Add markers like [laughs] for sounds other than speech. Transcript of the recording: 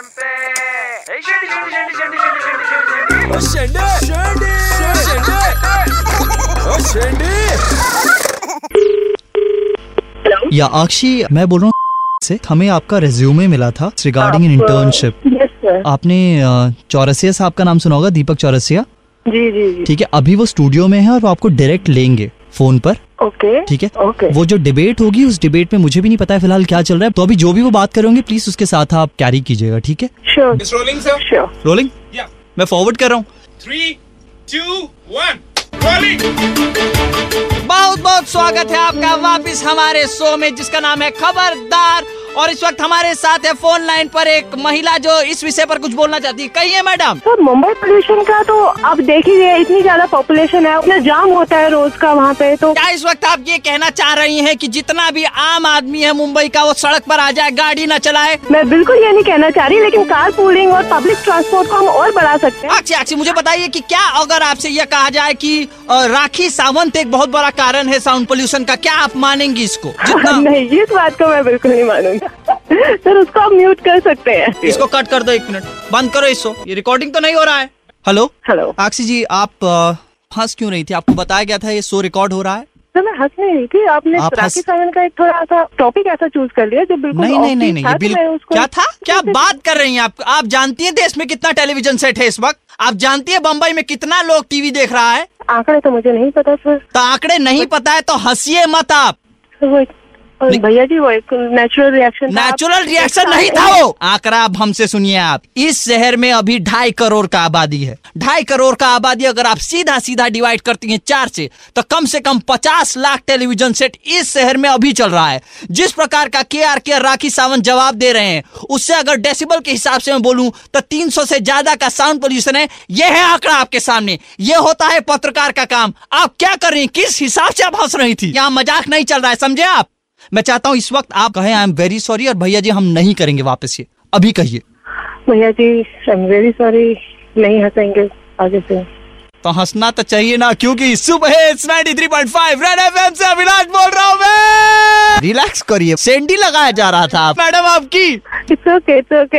FM पे ए, शेंडी, शेंडी, शेंडी, शेंडी, शेंडी, शेंडी, शेंडी। या आक्षी मैं बोल रहा हूँ से हमें आपका रेज्यूमे मिला था रिगार्डिंग एन इंटर्नशिप आपने चौरसिया साहब का नाम सुना होगा दीपक चौरसिया? जी जी ठीक है अभी वो स्टूडियो में है और वो आपको डायरेक्ट लेंगे फ़ोन पर। ओके ठीक है? ओके वो जो डिबेट होगी उस डिबेट में मुझे भी नहीं पता है फ़िलहाल क्या चल रहा है। तो अभी जो भी वो बात करेंगे प्लीज़ उसके साथ आप कैरी कीजिएगा ठीक है? श्योर. Sure rolling Yeah. मैं फॉरवर्ड कर रहा हूँ। थ्री टू वन बहुत बहुत स्वागत है आपका वापस हमारे शो में जिसका नाम है खबरदार। और इस वक्त हमारे साथ है फ़ोन लाइन पर एक महिला जो इस विषय पर कुछ बोलना चाहती है। कहिए मैडम। सर मुंबई पोल्यूशन का तो आप देख ही रहे इतनी ज़्यादा पॉपुलेशन है इतना जाम होता है रोज का वहाँ पे तो क्या इस वक्त आप ये कहना चाह रही हैं कि जितना भी आम आदमी है मुंबई का वो सड़क पर आ जाए गाड़ी न चलाए? मैं बिल्कुल ये नहीं कहना चाह रही लेकिन कार पूलिंग और पब्लिक ट्रांसपोर्ट को हम और बढ़ा सकते हैं। अच्छा अक्षय मुझे बताइए की क्या अगर आपसे यह कहा जाए की राखी सावंत एक बहुत बड़ा कारण है साउंड पोल्यूशन का क्या आप मानेंगी इसको? जितना [laughs] नहीं इस बात को मैं बिल्कुल नहीं मानूँगी। सर उसको आप म्यूट कर सकते हैं। इसको कट कर दो एक मिनट बंद करो इसको। ये रिकॉर्डिंग तो नहीं हो रहा है। हेलो हेलो आक्षी जी आप हंस क्यों रही थी? आपको बताया गया था ये शो रिकॉर्ड हो रहा है? सर मैं हंस नहीं रही थी। आपने आप राखी हंस- सावंत का एक थोड़ा सा टॉपिक ऐसा चूज़ कर लिया जो बिल्कुल नहीं नहीं नहीं नहीं तो उसको- क्या था? क्या बात कर रही हैं आप? आप जानती हैं देश में कितना टेलीविज़न सेट है इस वक्त? आप जानती है बम्बई में कितना लोग टीवी देख रहा है? आंकड़े तो मुझे नहीं पता सर। तो आंकड़े नहीं पता है तो हंसिए मत आप। भैया जी वो एक नेचुरल रिएक्शन नेचुरल रिएक्शन नहीं था वो। आंकड़ा अब हमसे सुनिए आप। इस शहर में अभी ढाई करोड़ का आबादी है। ढाई करोड़ का आबादी अगर आप सीधा सीधा डिवाइड करती हैं चार से तो कम से कम पचास लाख टेलीविज़न सेट इस शहर में अभी चल रहा है। जिस प्रकार का के आर के राखी सावंत जवाब दे रहे हैं उससे अगर डेसिबल के हिसाब से मैं बोलूँ तो 300 से ज़्यादा का साउंड पोल्यूशन है। यह है आंकड़ा आपके सामने। ये होता है पत्रकार का काम। आप क्या कर रही किस हिसाब से आप हंस रही थी? यहाँ मज़ाक नहीं चल रहा है समझे आप? मैं चाहता हूँ इस वक्त आप कहें आई एम वेरी सॉरी और भैया जी हम नहीं करेंगे वापस ये। अभी कहिए। भैया जी आई एम वेरी सॉरी नहीं हंसेंगे आगे से। तो हंसना तो चाहिए ना क्योंकि सुबह हिट्स 93.5 रेड एफएम से अविनाश बोल रहा हूँ मैं। रिलैक्स करिए। सेंडी लगाया जा रहा था। मैडम आपकी। It's okay it's okay